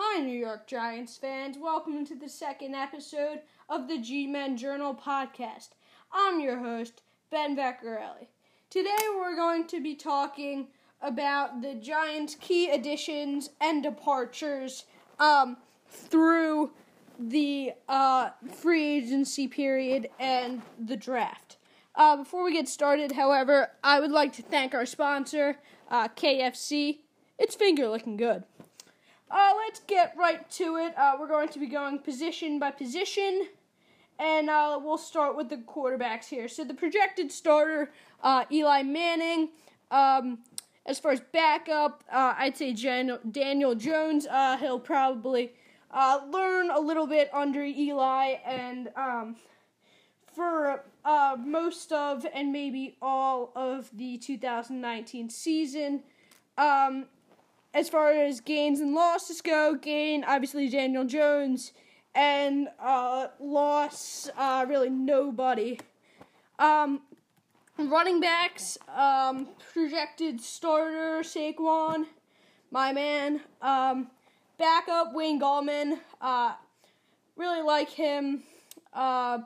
Hi, New York Giants fans. Welcome to the second episode of the G Men Journal podcast. I'm your host, Ben Vecchiarelli. Today we're going to be talking about the Giants' key additions and departures um, through the uh, free agency period and the draft. Uh, before we get started, however, I would like to thank our sponsor, uh, KFC. It's finger looking good. Uh, let's get right to it. Uh, we're going to be going position by position, and uh, we'll start with the quarterbacks here. So the projected starter, uh, Eli Manning. Um, as far as backup, uh, I'd say Jan- Daniel Jones. Uh, he'll probably learn a little bit under Eli, and um, for most of and maybe all of the 2019 season. Um, as far as gains and losses go, gain obviously Daniel Jones, and uh, loss uh, really nobody. Um, running backs, um, projected starter Saquon, my man. Um, backup Wayne Gallman, uh, really like him. Uh,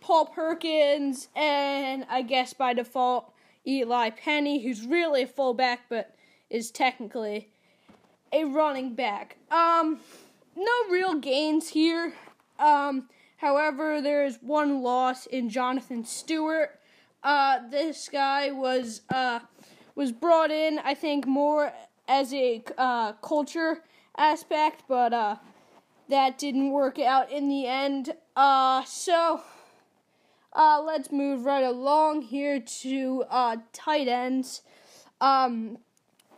Paul Perkins, and I guess by default Eli Penny, who's really a fullback, but is technically a running back. Um, no real gains here. Um, however, there is one loss in Jonathan Stewart. Uh, this guy was uh, was brought in, I think, more as a uh, culture aspect, but uh, that didn't work out in the end. Uh, so uh, let's move right along here to uh, tight ends. Um,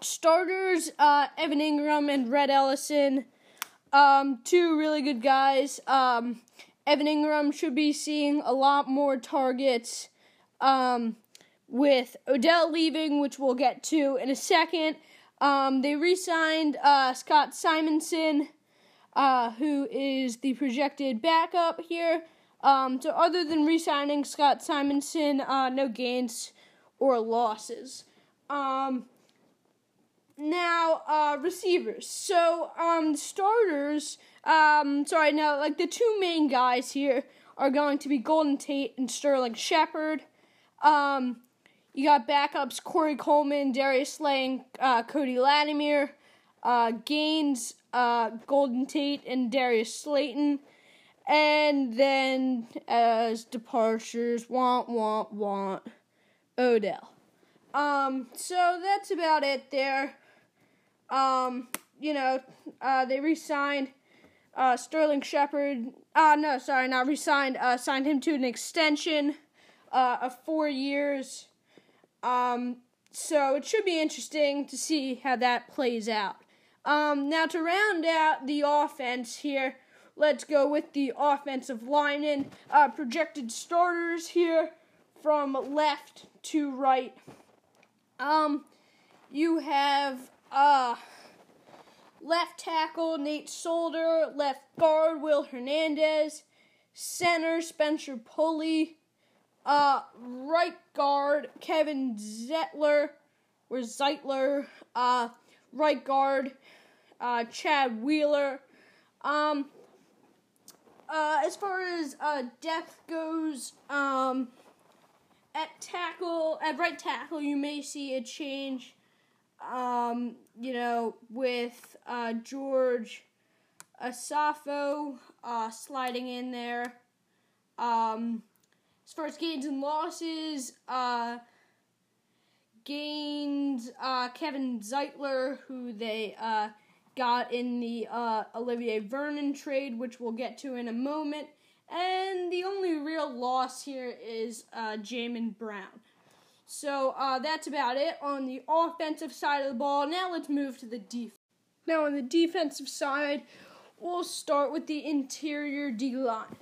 starters uh, Evan Engram and Rhett Ellison, um, two really good guys. Um, Evan Engram should be seeing a lot more targets um, with Odell leaving, which we'll get to in a second. Um, they re signed uh, Scott Simonson, uh, who is the projected backup here. Um, so, other than re signing Scott Simonson, uh, no gains or losses. Um, now, uh, receivers. So, um, starters, um, sorry, now, like, the two main guys here are going to be Golden Tate and Sterling Shepard. Um, you got backups Corey Coleman, Darius Slay, uh, Cody Latimer, uh, Gaines, uh, Golden Tate, and Darius Slayton. And then as departures, want, want, want, Odell. Um, so that's about it there. Um, you know, uh, they re-signed uh, Sterling Shepard. Uh, no, sorry, not re-signed. Uh, signed him to an extension uh, of four years. Um, so it should be interesting to see how that plays out. Um, now to round out the offense here, let's go with the offensive linemen. Uh, projected starters here from left to right. Um, you have uh, left tackle Nate Solder, left guard Will Hernandez, center Spencer Pulley, uh, right guard Kevin Zeitler or Zeitler, uh, right guard uh, Chad Wheeler. Um, uh, as far as uh, depth goes, um, at tackle, at right tackle, you may see a change um, you know, with uh, George Asafo uh, sliding in there. Um, as far as gains and losses, uh, gains uh, Kevin Zeitler, who they uh, got in the uh, Olivier Vernon trade, which we'll get to in a moment. And the only real loss here is uh, Jamon Brown. So uh, that's about it on the offensive side of the ball. Now let's move to the defense. Now on the defensive side, we'll start with the interior D line.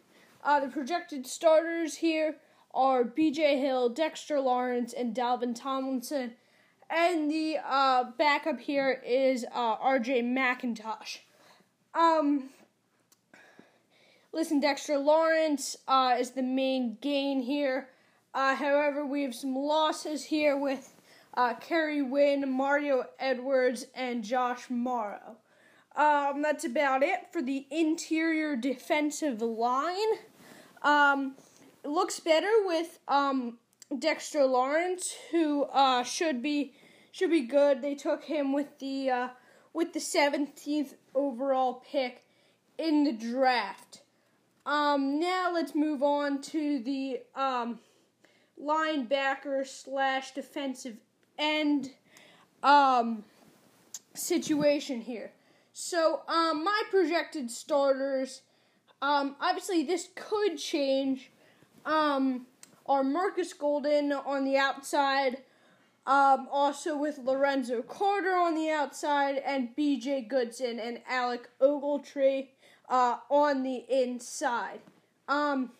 Uh, the projected starters here are B.J. Hill, Dexter Lawrence, and Dalvin Tomlinson. And the uh, backup here is uh, R.J. McIntosh. Um, listen, Dexter Lawrence uh, is the main gain here. Uh, however, we have some losses here with uh, Kerry Wynn, Mario Edwards, and Josh Mauro. um, that's about it for the interior defensive line. Um, looks better with um, Dexter Lawrence, who uh, should be should be good. They took him with the uh, with the seventeenth overall pick in the draft. Um, now let's move on to the um, linebacker slash defensive end um, situation here. So, um, my projected starters, um, obviously this could change, um, are Markus Golden on the outside, um, also with Lorenzo Carter on the outside, and BJ Goodson and Alec Ogletree uh, on the inside. Um,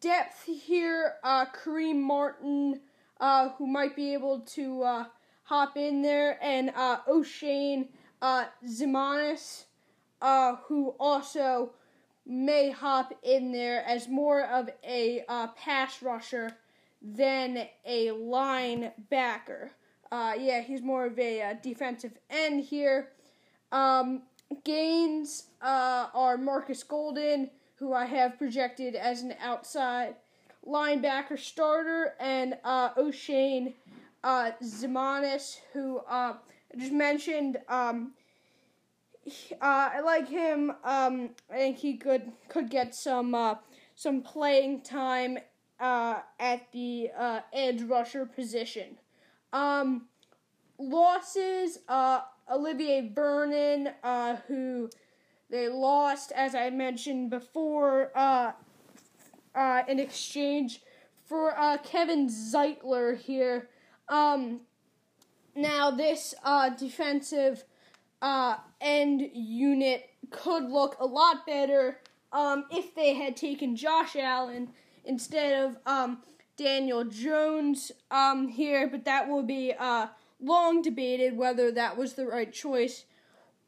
depth here, uh, Kareem Martin, uh, who might be able to uh, hop in there, and uh, Oshane uh, Ximines, uh, who also may hop in there as more of a uh, pass rusher than a linebacker. Uh, yeah, he's more of a uh, defensive end here. Um, gains uh, are Markus Golden, who I have projected as an outside linebacker starter, and uh, Oshane uh, Ximines, who uh, I just mentioned. Um, uh, I like him. Um, I think he could could get some uh, some playing time uh, at the edge rusher position. Um, losses. Olivier Vernon, who they lost, as I mentioned before, uh, uh, in exchange for uh, Kevin Zeitler here. Um, now, this uh, defensive uh, end unit could look a lot better um, if they had taken Josh Allen instead of um, Daniel Jones um, here, but that will be uh, long debated whether that was the right choice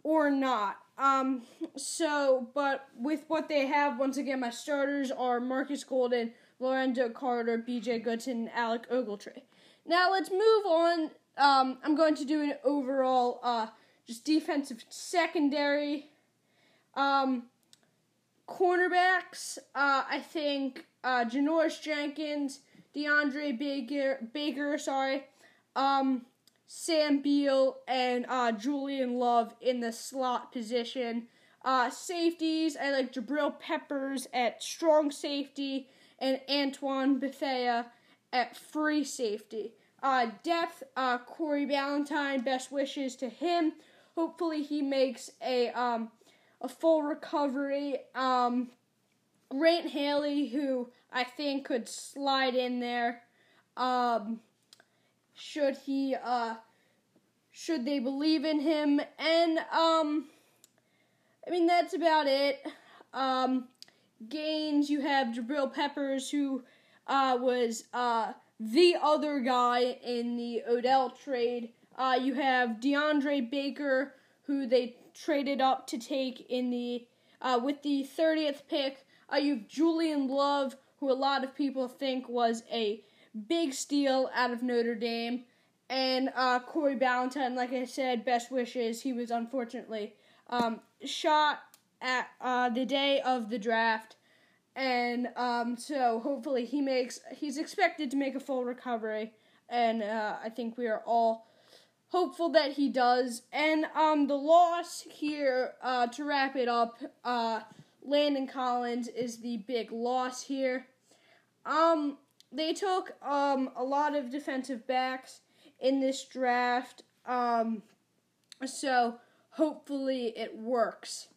or not. Um, so, but with what they have, once again, my starters are Markus Golden, Lorenzo Carter, BJ Goodson, Alec Ogletree. Now let's move on. Um, I'm going to do an overall, uh, just defensive secondary. Um, cornerbacks, uh, I think uh, Janoris Jenkins, DeAndre Baker, Baker, sorry, um, Sam Beal, and uh, Julian Love in the slot position. Uh, safeties, I like Jabril Peppers at strong safety and Antoine Bethea at free safety. Uh, depth, uh, Corey Ballentine, best wishes to him. Hopefully he makes a um, a full recovery. Um, Grant Haley, who I think could slide in there. Um, should he uh, should they believe in him? And um, I mean that's about it. Um, gains you have Jabril Peppers, who uh, was uh, the other guy in the Odell trade. Uh, you have DeAndre Baker, who they traded up to take in the uh, with the 30th pick. Uh, you have Julian Love, who a lot of people think was a big steal out of Notre Dame, and uh, Corey Ballentine. Like I said, best wishes. He was unfortunately um, shot at uh, the day of the draft and um, so hopefully he makes he's expected to make a full recovery and uh, i think we are all hopeful that he does and um, the loss here uh, to wrap it up uh, landon collins is the big loss here um, they took um, a lot of defensive backs in this draft um, so hopefully it works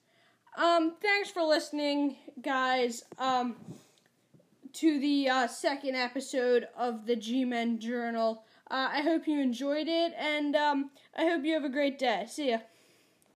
um, thanks for listening, guys. Um, to the uh, second episode of the G Men Journal. Uh, I hope you enjoyed it, and um, I hope you have a great day. See ya.